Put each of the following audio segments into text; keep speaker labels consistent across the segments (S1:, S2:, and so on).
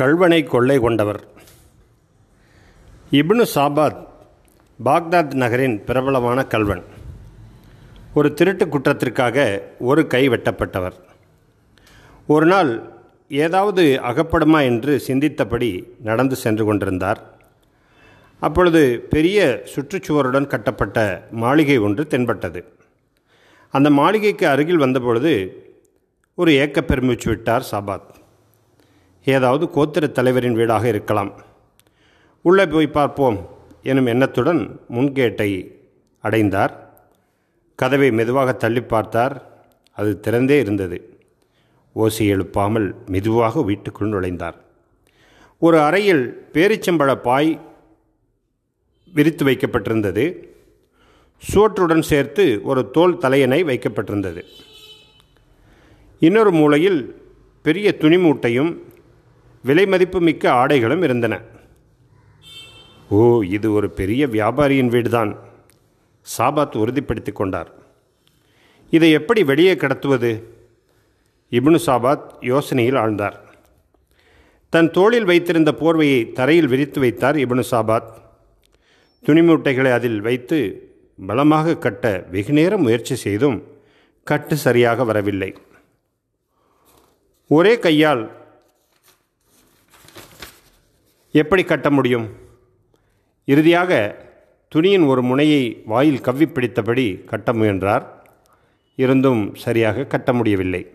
S1: கல்வனை கொள்ளை கொண்டவர். இப்னு சாபாத் பாக்தாத் நகரின் பிரபலமான கல்வன் ஒரு திருட்டு குற்றத்திற்காக ஒரு கை வெட்டப்பட்டவர். ஒரு நாள் ஏதாவது அகப்படுமா என்று சிந்தித்தபடி நடந்து சென்று கொண்டிருந்தார். அப்பொழுது பெரிய சுற்றுச்சுவருடன் கட்டப்பட்ட மாளிகை ஒன்று தென்பட்டது. அந்த மாளிகைக்கு அருகில் வந்தபொழுது ஒரு ஏக்க பெருமூச்சு விட்டார் சாபாத். ஏதாவது கோத்திர தலைவரின் வீடாக இருக்கலாம். உள்ளே போய் பார்ப்போம் எனும் எண்ணத்துடன் முன்கேட்டை அடைந்தார். கதவை மெதுவாக தள்ளி பார்த்தார். அது திறந்தே இருந்தது. ஓசை எழுப்பாமல் மெதுவாக வீட்டுக்குள் நுழைந்தார். ஒரு அறையில் பேரிச்சம்பழ பாய் விரித்து வைக்கப்பட்டிருந்தது. சுவற்றுடன் சேர்த்து ஒரு தோல் தலையணை வைக்கப்பட்டிருந்தது. இன்னொரு மூலையில் பெரிய துணி மூட்டையும் விலை மதிப்பு மிக்க ஆடைகளும் இருந்தன. ஓ இது ஒரு பெரிய வியாபாரியின் வீடுதான். சாபாத் உறுதிப்படுத்தி கொண்டார். இதை எப்படி வெளியே கடத்துவது? இப்னு சாபாத் யோசனையில் ஆழ்ந்தார். தன் தோளில் வைத்திருந்த போர்வையை தரையில் விரித்து வைத்தார் இப்னு சாபாத். துணிமூட்டைகளை அதில் வைத்து பலமாக கட்ட வெகுநேரம் முயற்சி செய்தும் கட்டு சரியாக வரவில்லை. ஒரே கையால் எப்படி கட்ட முடியும்? இறுதியாக துணியின் ஒரு முனையை வாயில் கவ்வி பிடித்தபடி கட்ட முயன்றார். இருந்தும் சரியாக கட்ட முடியவில்லை.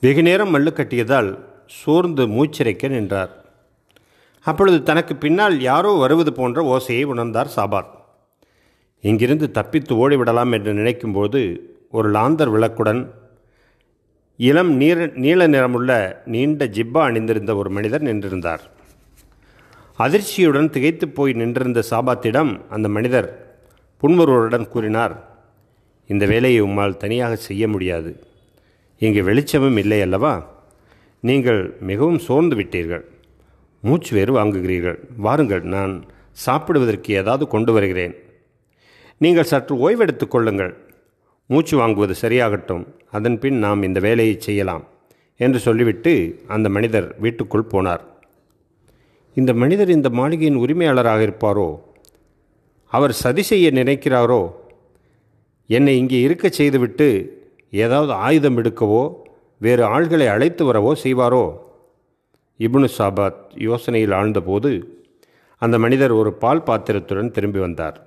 S1: வெகு நேரம் மல்லு கட்டியதால் சோர்ந்து மூச்சிறைக்க நின்றார். அப்பொழுது தனக்கு பின்னால் யாரோ வருவது போன்ற ஓசையை உணர்ந்தார் சாபாத் இங்கிருந்து தப்பித்து ஓடிவிடலாம் என்று நினைக்கும்போது ஒரு லாந்தர் விளக்குடன் இளம் நீர நீல நிறமுள்ள நீண்ட ஜிப்பா அணிந்திருந்த ஒரு மனிதர் நின்றிருந்தார். அதிர்ச்சியுடன் திகைத்து போய் நின்றிருந்த சாபாத்திடம் அந்த மனிதர் புன்வருவருடன் கூறினார் இந்த வேலையை உம்மால் தனியாக செய்ய முடியாது. இங்கு வெளிச்சமும் இல்லை அல்லவா? நீங்கள் மிகவும் சோர்ந்து விட்டீர்கள். மூச்சு வேறு வாங்குகிறீர்கள். வாருங்கள் நான் சாப்பிடுவதற்கு ஏதாவது கொண்டு வருகிறேன். நீங்கள் சற்று ஓய்வெடுத்துக் கொள்ளுங்கள். மூச்சு வாங்குவது சரியாகட்டும். அதன் பின் நாம் இந்த வேலையை செய்யலாம் என்று சொல்லிவிட்டு அந்த மனிதர் வீட்டுக்குள் போனார். இந்த மனிதர் இந்த மாளிகையின் உரிமையாளராக இருப்பாரோ? அவர் சதி செய்ய நினைக்கிறாரோ? என்னை இங்கே இருக்க செய்துவிட்டு ஏதாவது ஆயுதம் எடுக்கவோ வேறு ஆள்களை அழைத்து வரவோ செய்வாரோ? இப்னு சாபாத் யோசனையில் ஆழ்ந்தபோது அந்த மனிதர் ஒரு பால் பாத்திரத்துடன் திரும்பி வந்தார்.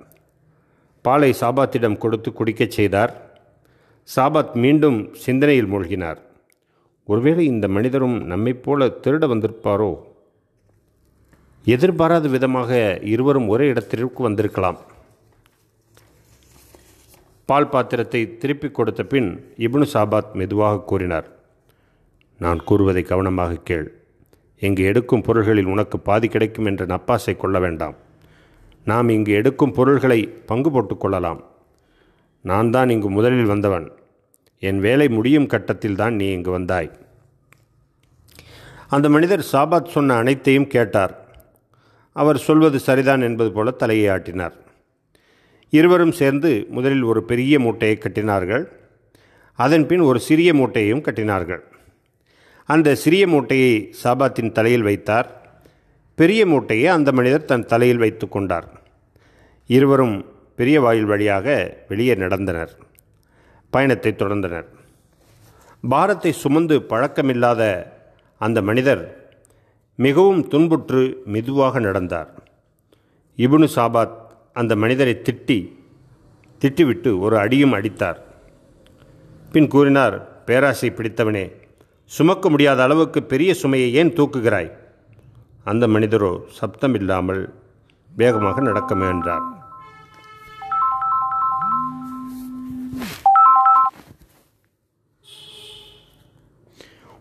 S1: பாலை சாபாத்திடம் கொடுத்து குடிக்கச் செய்தார். சாபாத் மீண்டும் சிந்தனையில் மூழ்கினார். ஒருவேளை இந்த மனிதரும் நம்மைப் போல திருட வந்திருப்பாரோ? எதிர்பாராத விதமாக இருவரும் ஒரே இடத்திற்கு வந்திருக்கலாம். பால் பாத்திரத்தை திருப்பிக் கொடுத்த பின் இப்னு சாபாத் மெதுவாக கூறினார். நான் கூறுவதை கவனமாக கேள். இங்கு எடுக்கும் பொருள்களில் உனக்கு பாதி கிடைக்கும் என்ற நப்பாசை கொள்ள வேண்டாம். நாம் இங்கு எடுக்கும் பொருள்களை பங்கு போட்டுக் கொள்ளலாம். நான் தான் இங்கு முதலில் வந்தவன். என் வேலை முடியும் கட்டத்தில் தான் நீ இங்கு வந்தாய். அந்த மனிதர் சாபாத் சொன்ன அனைத்தையும் கேட்டார். அவர் சொல்வது சரிதான் என்பது போல தலையை ஆட்டினார். இருவரும் சேர்ந்து முதலில் ஒரு பெரிய மூட்டையை கட்டினார்கள். அதன் பின் ஒரு சிறிய மூட்டையையும் கட்டினார்கள். அந்த சிறிய மூட்டையை சாபாத்தின் தலையில் வைத்தார். பெரிய மூட்டையை அந்த மனிதர் தன் தலையில் வைத்து கொண்டார். இருவரும் பெரிய வாயில் வழியாக வெளியே நடந்தனர். பயணத்தை தொடர்ந்தனர். பாரத்தை சுமந்து பழக்கமில்லாத அந்த மனிதர் மிகவும் துன்புற்று மெதுவாக நடந்தார். இபுனு சாபாத் அந்த மனிதரை திட்டி திட்டிவிட்டு ஒரு அடியும் அடித்தார். பின் கூறினார் பேராசை பிடித்தவனே சுமக்க முடியாத அளவுக்கு பெரிய சுமையை ஏன் தூக்குகிறாய்? அந்த மனிதரோ சப்தம் இல்லாமல் வேகமாக நடக்க முயன்றார்.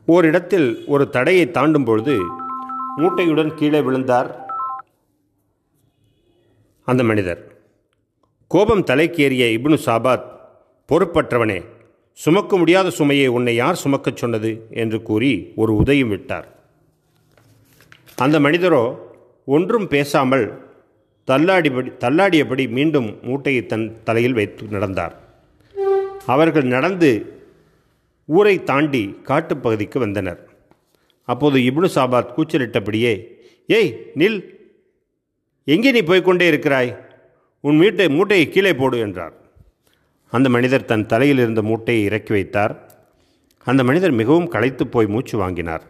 S1: ஓரிடத்தில் ஒரு தடையை தாண்டும் பொழுது மூட்டையுடன் கீழே விழுந்தார் அந்த மனிதர். கோபம் தலைக்கேறிய இப்னு சாபாத் பொறுப்பற்றவனே சுமக்க முடியாத சுமையை உன்னை யார் சுமக்கச் சொன்னது? என்று கூறி ஒரு உதயம் விட்டார். அந்த மனிதரோ ஒன்றும் பேசாமல் தள்ளாடிபடி தள்ளாடியபடி மீண்டும் மூட்டையை தன் தலையில் வைத்து நடந்தார். அவர்கள் நடந்து ஊரை தாண்டி காட்டுப்பகுதிக்கு வந்தனர். அப்போது இப்னு சாபாத் கூச்சலிட்டபடியே ஏய் நில். எங்கே நீ போய்க்கொண்டே இருக்கிறாய்? உன் மீட்டை மூட்டையை கீழே போடு என்றார். அந்த மனிதர் தன் தலையில் இருந்த மூட்டையை இறக்கி வைத்தார். அந்த மனிதர் மிகவும் களைத்து போய் மூச்சு வாங்கினார்.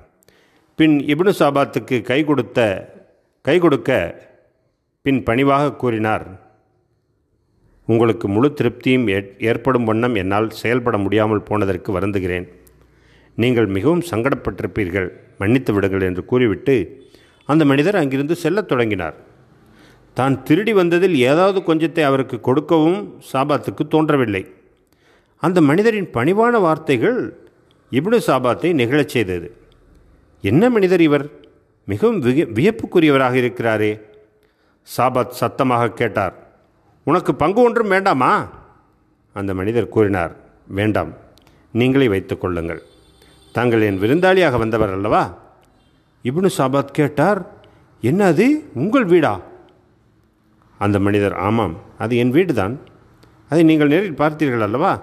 S1: பின் இப்னு சாபாத்துக்கு கை கொடுத்த கை கொடுக்க பின் பணிவாக கூறினார் உங்களுக்கு முழு திருப்தியும் ஏற்படும் வண்ணம் என்னால் செயல்பட முடியாமல் போனதற்கு வருந்துகிறேன். நீங்கள் மிகவும் சங்கடப்பட்டிருப்பீர்கள் மன்னித்து விடுங்கள் என்று கூறிவிட்டு அந்த மனிதர் அங்கிருந்து செல்லத் தொடங்கினார். தான் திருடி வந்ததில் ஏதாவது கொஞ்சத்தை அவருக்கு கொடுக்கவும் சாபாத்துக்கு தோன்றவில்லை. அந்த மனிதரின் பணிவான வார்த்தைகள் இப்னு சாபாத்தை நிகழச் செய்தது. என்ன மனிதர் இவர்? மிகவும் விய வியப்புக்குரியவராக இருக்கிறாரே. சாபாத் சத்தமாக கேட்டார். உனக்கு பங்கு ஒன்றும் வேண்டாமா? அந்த மனிதர் கூறினார் வேண்டாம். நீங்களே வைத்துக் கொள்ளுங்கள். தாங்கள் என் விருந்தாளியாக வந்தவர் அல்லவா? இப்னு சாபாத் கேட்டார் என்ன அது? உங்கள் வீடா? அந்த மனிதர் ஆமாம். அது என் வீடு தான் அதை நீங்கள் நேரில் பார்த்தீர்கள் அல்லவா?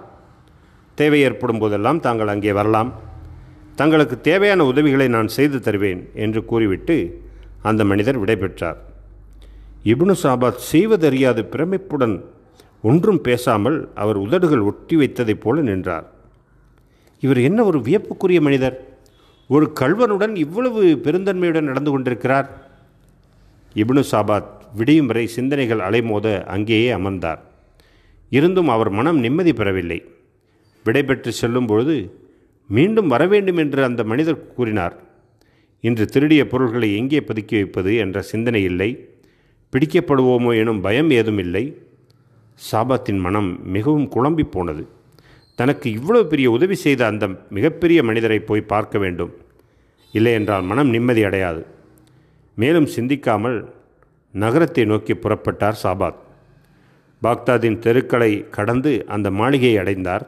S1: தேவை ஏற்படும் போதெல்லாம் தாங்கள் அங்கே வரலாம். தங்களுக்கு தேவையான உதவிகளை நான் செய்து தருவேன் என்று கூறிவிட்டு அந்த மனிதர் விடைபெற்றார். இப்னு சாபாத் செய்வதறியாது பிரமிப்புடன் ஒன்றும் பேசாமல் அவர் உதடுகள் ஒட்டி வைத்ததைப் போல நின்றார். இவர் என்ன ஒரு வியப்புக்குரிய மனிதர்? ஒரு கல்வனுடன் இவ்வளவு பெருந்தன்மையுடன் நடந்து கொண்டிருக்கிறார். இப்னு சாபாத் விடியும் வரை சிந்தனைகள் அலைமோத அங்கேயே அமர்ந்தார். இருந்தும் அவர் மனம் நிம்மதி பெறவில்லை. விடைபெற்று செல்லும் பொழுது மீண்டும் வரவேண்டும் என்று அந்த மனிதர் கூறினார். இன்று திருடிய பொருள்களை எங்கே பதுக்கி வைப்பது என்ற சிந்தனை இல்லை. பிடிக்கப்படுவோமோ எனும் பயம் ஏதும் இல்லை சாபாத்தின் மனம் மிகவும் குழம்பி போனது. தனக்கு இவ்வளவு பெரிய உதவி செய்த அந்த மிகப்பெரிய மனிதரை போய் பார்க்க வேண்டும். இல்லை என்றால் மனம் நிம்மதி அடையாது. மேலும் சிந்திக்காமல் நகரத்தை நோக்கி புறப்பட்டார் சாபாத். பாக்தாதின் தெருக்களை கடந்து அந்த மாளிகையை அடைந்தார்.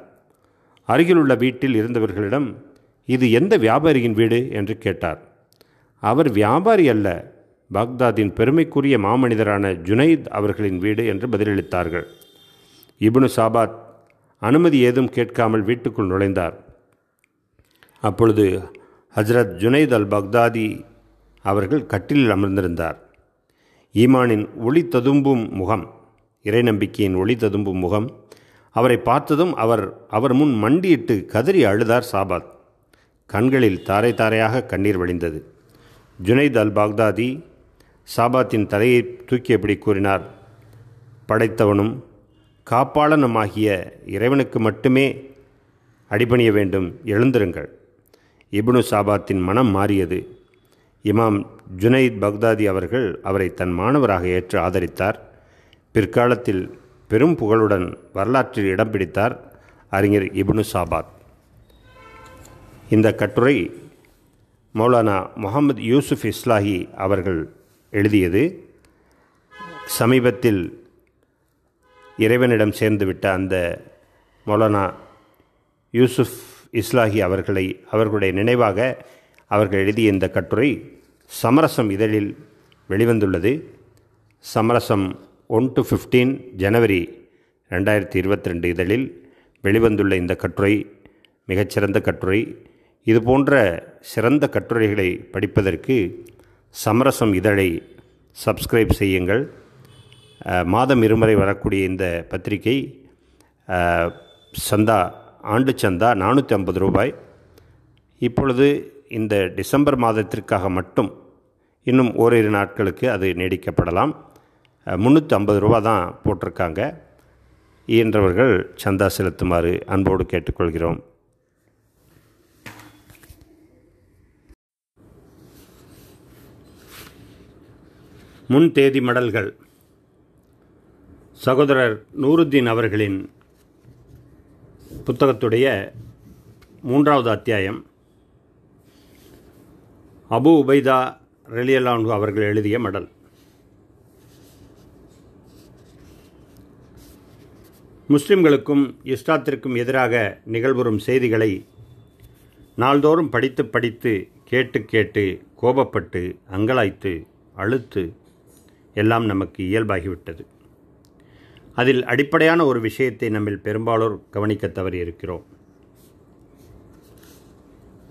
S1: அருகிலுள்ள வீட்டில் இருந்தவர்களிடம் இது எந்த வியாபாரியின் வீடு? என்று கேட்டார். அவர் வியாபாரி அல்ல பாக்தாதின் பெருமைக்குரிய மாமனிதரான ஜுனைத் அவர்களின் வீடு என்று பதிலளித்தார்கள். இப்னு சாபாத் அனுமதி ஏதும் கேட்காமல் வீட்டுக்குள் நுழைந்தார். அப்பொழுது ஹஜ்ரத் ஜுனைத் அல் பக்தாதி அவர்கள் கட்டிலில் அமர்ந்திருந்தார். ஈமானின் ஒளி ததும்பும் முகம் இறை நம்பிக்கையின் ஒளி ததும்பும் முகம் அவரை பார்த்ததும் அவர் அவர் முன் மண்டியிட்டு கதறி அழுதார் சாபாத். கண்களில் தாரை தாரையாக கண்ணீர் வழிந்தது. ஜுனைத் அல் பாக்தாதி சாபாத்தின் தலையை தூக்கியபடி கூறினார். படைத்தவனும் காப்பாளனுமாகிய இறைவனுக்கு மட்டுமே அடிபணிய வேண்டும். எழுந்திருங்கள். இப்னு சாபாத்தின் மனம் மாறியது. இமாம் ஜுனைத் பக்தாதி அவர்கள் அவரை தன் மாணவராக ஏற்று ஆதரித்தார். பிற்காலத்தில் பெரும் புகழுடன் வரலாற்றில் இடம் பிடித்தார் அறிஞர் இப்னு சாபாத். இந்த கட்டுரை மௌலானா முகமது யூசுஃப் இஸ்லாஹி அவர்கள் எழுதியது. சமீபத்தில் இறைவனிடம் சேர்ந்துவிட்ட அந்த மௌலானா யூசுஃப் இஸ்லாஹி அவர்களை அவர்களுடைய நினைவாக அவர்கள் எழுதிய இந்த கட்டுரை சமரசம் இதழில் வெளிவந்துள்ளது. சமரசம் ஒன் டு ஃபிஃப்டீன் ஜனவரி ரெண்டாயிரத்தி இருபத்தி ரெண்டு இதழில் வெளிவந்துள்ள இந்த கட்டுரை மிகச்சிறந்த கட்டுரை. இதுபோன்ற சிறந்த கட்டுரைகளை படிப்பதற்கு சமரசம் இதழை சப்ஸ்கிரைப் செய்யுங்கள். மாதம் இருமுறை வரக்கூடிய இந்த பத்திரிகை சந்தா ஆண்டு சந்தா நானூற்றி ஐம்பது ரூபாய். இப்பொழுது இந்த டிசம்பர் மாதத்திற்காக மட்டும் இன்னும் ஓரிரு நாட்களுக்கு அது நீடிக்கப்படலாம். முந்நூற்றி ஐம்பது ரூபா தான் போட்டிருக்காங்க. இயன்றவர்கள் சந்தா செலுத்துமாறு அன்போடு கேட்டுக்கொள்கிறோம். முன் தேதி மடல்கள். சகோதரர் நூருத்தீன் அவர்களின் புத்தகத்துடைய மூன்றாவது அத்தியாயம். அபு உபைதா ரெலியலான் அவர்கள் எழுதிய மடல். முஸ்லிம்களுக்கும் இஸ்லாத்திற்கும் எதிராக நிகழ்வரும் செய்திகளை நாள்தோறும் படித்து படித்து கேட்டு கேட்டு கோபப்பட்டு அங்கலாய்த்து அழுத்து எல்லாம் நமக்கு இயல்பாகிவிட்டது. அதில் அடிப்படையான ஒரு விஷயத்தை நம்மில் பெரும்பாலோர் கவனிக்க தவறியிருக்கிறோம்.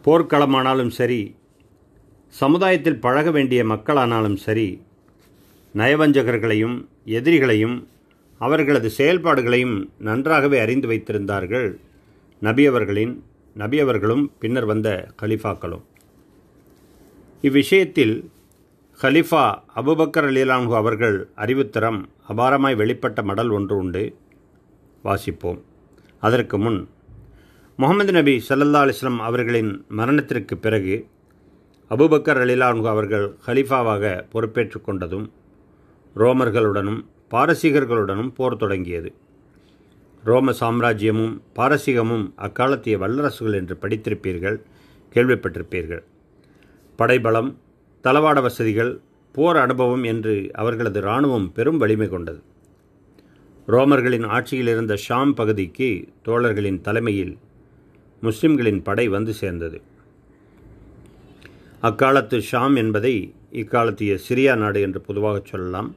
S1: போர்க்களமானாலும் சரி சமுதாயத்தில் பழக வேண்டிய மக்களானாலும் சரி நயவஞ்சகர்களையும் எதிரிகளையும் அவர்களது செயல்பாடுகளையும் நன்றாகவே அறிந்து வைத்திருந்தார்கள் நபியவர்களின் நபியவர்களும் பின்னர் வந்த கலிஃபாக்களும். இவ்விஷயத்தில் ஹலிஃபா அபுபக்கர் அலிலான்கு அவர்கள் அறிவுத்திறம் அபாரமாய் வெளிப்பட்ட மடல் ஒன்று உண்டு வாசிப்போம் அதற்கு முன் முகமது நபி சல்லல்லா அலிஸ்லாம் அவர்களின் மரணத்திற்கு பிறகு அபுபக்கர் அலிலான்கு அவர்கள் ஹலிஃபாவாக பொறுப்பேற்று கொண்டதும் ரோமர்களுடனும் பாரசீகர்களுடனும் போர் தொடங்கியது ரோம சாம்ராஜ்யமும் பாரசீகமும் அக்காலத்திய வல்லரசுகள் என்று படித்திருப்பீர்கள் கேள்விப்பட்டிருப்பீர்கள் படைபலம் தளவாட வசதிகள் போர் அனுபவம் என்று அவர்களது இராணுவம் பெரும் வலிமை கொண்டது. ரோமர்களின் ஆட்சியில் இருந்த ஷாம் பகுதிக்கு தோழர்களின் தலைமையில் முஸ்லிம்களின் படை வந்து சேர்ந்தது. அக்காலத்து ஷாம் என்பதை இக்காலத்திய சிரியா நாடு என்று பொதுவாக சொல்லலாம்.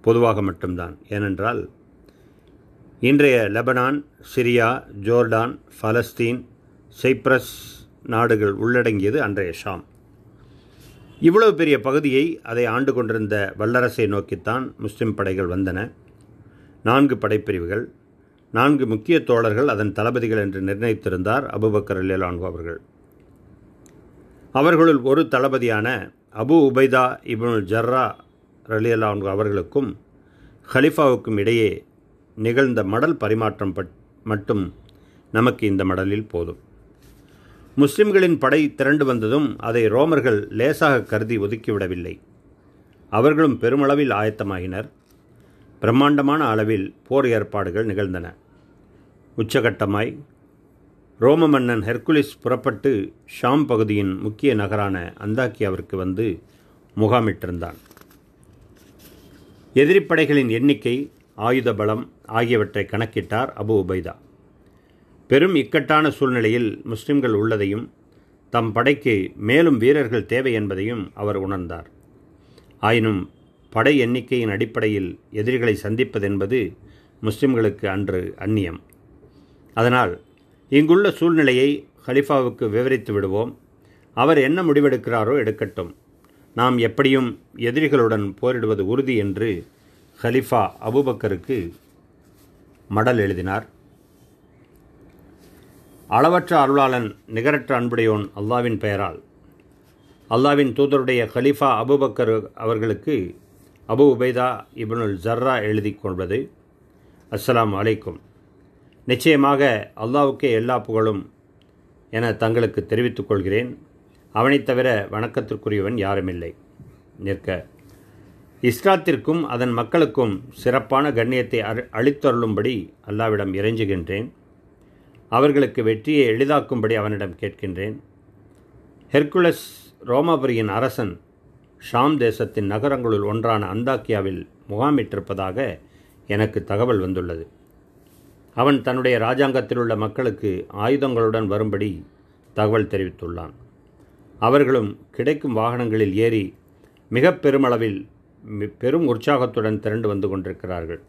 S1: பொதுவாக மட்டும்தான். ஏனென்றால் இன்றைய Lebanon Syria Jordan Palestine Cyprus நாடுகள் உள்ளடங்கியது அன்றைய ஷாம். இவ்வளவு பெரிய பகுதியை அதை ஆண்டு கொண்டிருந்த வல்லரசை நோக்கித்தான் முஸ்லிம் படைகள் வந்தன. நான்கு படைப்பிரிவுகள் நான்கு முக்கிய தோழர்கள் அதன் தளபதிகள் என்று நிர்ணயித்திருந்தார் அபுபக்கர் அல்லான்கு அவர்கள். அவர்களுள் ஒரு தளபதியான அபு உபைதா இபுனுல் ஜர்ரா ரலியல்லான்கு அவர்களுக்கும் ஹலிஃபாவுக்கும் இடையே நிகழ்ந்த மடல் பரிமாற்றம் மட்டும் நமக்கு இந்த மடலில் போதும். முஸ்லிம்களின் படை திரண்டு வந்ததும் அதை ரோமர்கள் லேசாக கருதி ஒதுக்கிவிடவில்லை. அவர்களும் பெருமளவில் ஆயத்தமாகினர். பிரம்மாண்டமான அளவில் போர் ஏற்பாடுகள் நிகழ்ந்தன. உச்சகட்டமாய் ரோம மன்னன் ஹெர்குலிஸ் புறப்பட்டு ஷாம் பகுதியின் முக்கிய நகரான அந்தாக்கியாவிற்கு வந்து முகாமிட்டிருந்தான். எதிரிப்படைகளின் எண்ணிக்கை ஆயுத பலம் ஆகியவற்றை கணக்கிட்டார் அபு உபைதா. பெரும் இக்கட்டான சூழ்நிலையில் முஸ்லிம்கள் உள்ளதையும் தம் படைக்கு மேலும் வீரர்கள் தேவை என்பதையும் அவர் உணர்ந்தார். ஆயினும் படை எண்ணிக்கையின் அடிப்படையில் எதிரிகளை சந்திப்பதென்பது முஸ்லிம்களுக்கு அன்று அந்நியம். அதனால் இங்குள்ள சூழ்நிலையை ஹலிஃபாவுக்கு விவரித்து விடுவோம். அவர் என்ன முடிவெடுக்கிறாரோ எடுக்கட்டும். நாம் எப்படியும் எதிரிகளுடன் போரிடுவது உறுதி என்று ஹலிஃபா அபுபக்கருக்கு மடல் எழுதினார். அளவற்ற அருளாளன் நிகரற்ற அன்புடையோன் அல்லாவின் பெயரால். அல்லாவின் தூதருடைய ஹலிஃபா அபுபக்கர் அவர்களுக்கு அபு உபைதா இபனுல் ஜர்ரா எழுதி கொள்வது. அஸ்ஸலாம் அலைக்கும். நிச்சயமாக அல்லாவுக்கே எல்லா புகழும் என தங்களுக்கு தெரிவித்துக் கொள்கிறேன். அவனைத் தவிர வணக்கத்திற்குரியவன் யாருமில்லை. நிற்க. இஸ்லாத்திற்கும் அதன் மக்களுக்கும் சிறப்பான கண்ணியத்தை அளித்தருளும்படி அல்லாவிடம் இறைஞ்சுகின்றேன். அவர்களுக்கு வெற்றியை எளிதாக்கும்படி அவனிடம் கேட்கின்றேன். ஹெர்குலஸ் ரோமாபுரியின் அரசன் ஷாம் தேசத்தின் நகரங்களுள் ஒன்றான அந்தாக்கியாவில் முகாமிட்டிருப்பதாக எனக்கு தகவல் வந்துள்ளது. அவன் தன்னுடைய இராஜாங்கத்தில் உள்ள மக்களுக்கு ஆயுதங்களுடன் வரும்படி தகவல் தெரிவித்துள்ளான். அவர்களும் கிடைக்கும் வாகனங்களில் ஏறி மிக பெருமளவில் பெரும் உற்சாகத்துடன் திரண்டு வந்து கொண்டிருக்கிறார்கள்.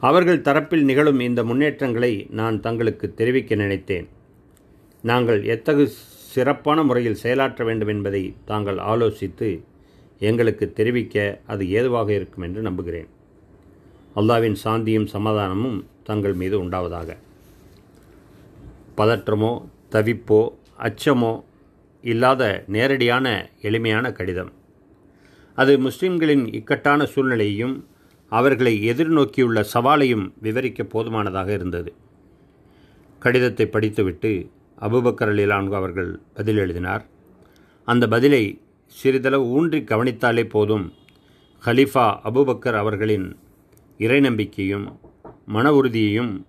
S1: அவர்கள் தரப்பில் நிகழும் இந்த முன்னேற்றங்களை நான் தங்களுக்கு தெரிவிக்க நினைத்தேன். நாங்கள் எத்தகு சிறப்பான முறையில் செயலாற்ற வேண்டும் என்பதை தாங்கள் ஆலோசித்து எங்களுக்கு தெரிவிக்க அது ஏதுவாக இருக்கும் என்று நம்புகிறேன். அல்லாவின் சாந்தியும் சமாதானமும் தங்கள் மீது உண்டாவதாக. பதற்றமோ தவிப்போ அச்சமோ இல்லாத நேரடியான எளிமையான கடிதம். அது முஸ்லிம்களின் இக்கட்டான சூழ்நிலையையும் அவர்களை எதிர்நோக்கியுள்ள சவாலையும் விவரிக்க போதுமானதாக இருந்தது. கடிதத்தை படித்துவிட்டு அபுபக்கர் அலிலான்கு அவர்கள் பதில் எழுதினார். அந்த பதிலை சிறிதளவு ஊன்றி கவனித்தாலே போதும் ஹலிஃபா அபுபக்கர் அவர்களின் இறை நம்பிக்கையும் மன உறுதியையும்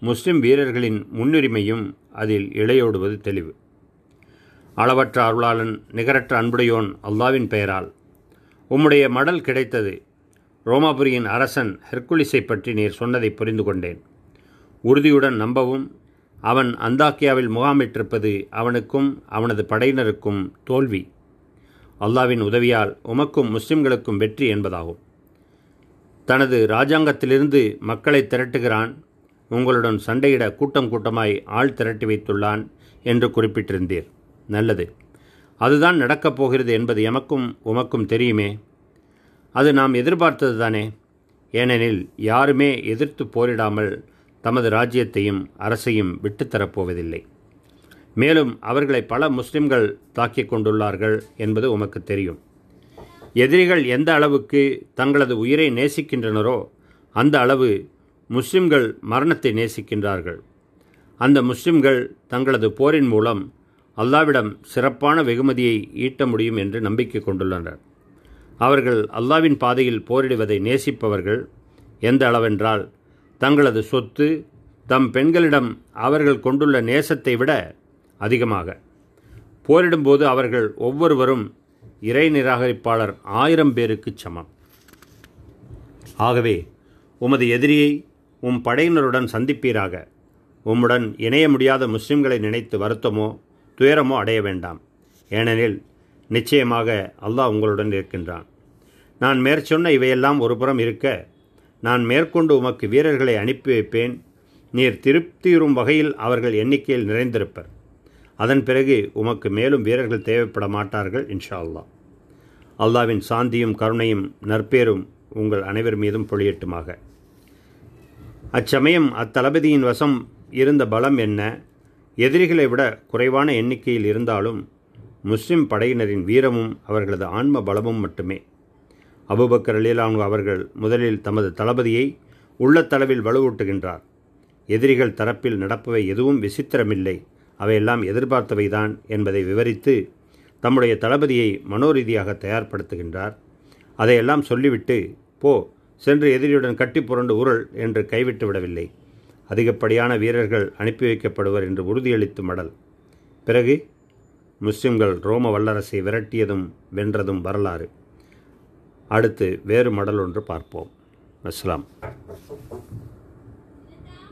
S1: முஸ்லிம் வீரர்களின் முன்னுரிமையும் அதில் இளையோடுவது தெளிவு. அளவற்ற அருளாளன் நிகரற்ற அன்புடையோன் அல்லாவின் பெயரால் உம்முடைய மடல் கிடைத்தது ரோமாபுரியின் அரசன் ஹெர்குலிஸை பற்றி நீர் சொன்னதை புரிந்து கொண்டேன். உறுதியுடன் நம்பவும் அவன் அந்தாக்கியாவில் முகாமிட்டிருப்பது அவனுக்கும் அவனது படையினருக்கும் தோல்வி. அல்லாவின் உதவியால் உமக்கும் முஸ்லிம்களுக்கும் வெற்றி என்பதாகும். தனது இராஜாங்கத்திலிருந்து மக்களை திரட்டுகிறான் உங்களுடன் சண்டையிட கூட்டம் கூட்டமாய் ஆள் திரட்டி வைத்துள்ளான் என்று குறிப்பிட்டிருந்தீர். நல்லது. அதுதான் நடக்கப் போகிறது என்பது எமக்கும் உமக்கும் தெரியுமே. அது நாம் எதிர்பார்த்தது தானே? ஏனெனில் யாருமே எதிர்த்து போரிடாமல் தமது ராஜ்யத்தையும் அரசையும் விட்டுத்தரப்போவதில்லை மேலும் அவர்களை பல முஸ்லிம்கள் தாக்கிக் கொண்டுள்ளார்கள் என்பது உமக்கு தெரியும். எதிரிகள் எந்த அளவுக்கு தங்களது உயிரை நேசிக்கின்றனரோ அந்த அளவு முஸ்லிம்கள் மரணத்தை நேசிக்கின்றார்கள். அந்த முஸ்லிம்கள் தங்களது போரின் மூலம் அல்லாவிடம் சிறப்பான வெகுமதியை ஈட்ட முடியும் என்று நம்பிக்கை கொண்டுள்ளனர். அவர்கள் அல்லாவின் பாதையில் போரிடுவதை நேசிப்பவர்கள் எந்த அளவென்றால் தங்களது சொத்து தம் பெண்களிடம் அவர்கள் கொண்டுள்ள நேசத்தை விட அதிகமாக. போரிடும்போது அவர்கள் ஒவ்வொருவரும் இறை நிராகரிப்பாளர் ஆயிரம் பேருக்கு சமம். ஆகவே உமது எதிரியை உம் படையினருடன் சந்திப்பீராக. உம்முடன் இணைய முடியாத முஸ்லிம்களை நினைத்து வருத்தமோ துயரமோ அடைய வேண்டாம். ஏனெனில் நிச்சயமாக அல்லாஹ் உங்களுடன் இருக்கின்றான். நான் மேற்சொன்ன இவையெல்லாம் ஒருபுறம் இருக்க. நான் மேற்கொண்டு உமக்கு வீரர்களை அனுப்பி வைப்பேன். நீர் திருப்தியுறும் வகையில் அவர்கள் எண்ணிக்கையில் நிறைந்திருப்பர். அதன் பிறகு உமக்கு மேலும் வீரர்கள் தேவைப்பட மாட்டார்கள் இன்ஷா அல்லா அல்லாவின் சாந்தியும் கருணையும் நற்பேரும் உங்கள் அனைவர் மீதும் பொழியட்டுமாக. அச்சமயம் அத்தளபதியின் வசம் இருந்த பலம் என்ன? எதிரிகளை விட குறைவான எண்ணிக்கையில் இருந்தாலும் முஸ்லிம் படையினரின் வீரமும் அவர்களது ஆன்ம பலமும் மட்டுமே. அபுபக்கர் அலிலானு அவர்கள் முதலில் தமது தளபதியை உள்ளத்தளவில் வலுவூட்டுகின்றார். எதிரிகள் தரப்பில் நடப்பவை எதுவும் விசித்திரமில்லை. அவையெல்லாம் எதிர்பார்த்தவைதான் என்பதை விவரித்து தம்முடைய தளபதியை மனோரீதியாக தயார்படுத்துகின்றார். அதையெல்லாம் சொல்லிவிட்டு போ சென்று எதிரியுடன் கட்டி புரண்டு உருள் என்று கைவிட்டு விடவில்லை. அதிகப்படியான வீரர்கள் அனுப்பி வைக்கப்படுவர் என்று உறுதியளித்து மடல். பிறகு முஸ்லிம்கள் ரோம வல்லரசை விரட்டியதும் வென்றதும் வரலாறு. அடுத்து வேறு மடல் ஒன்று பார்ப்போம். அஸ்லாம்.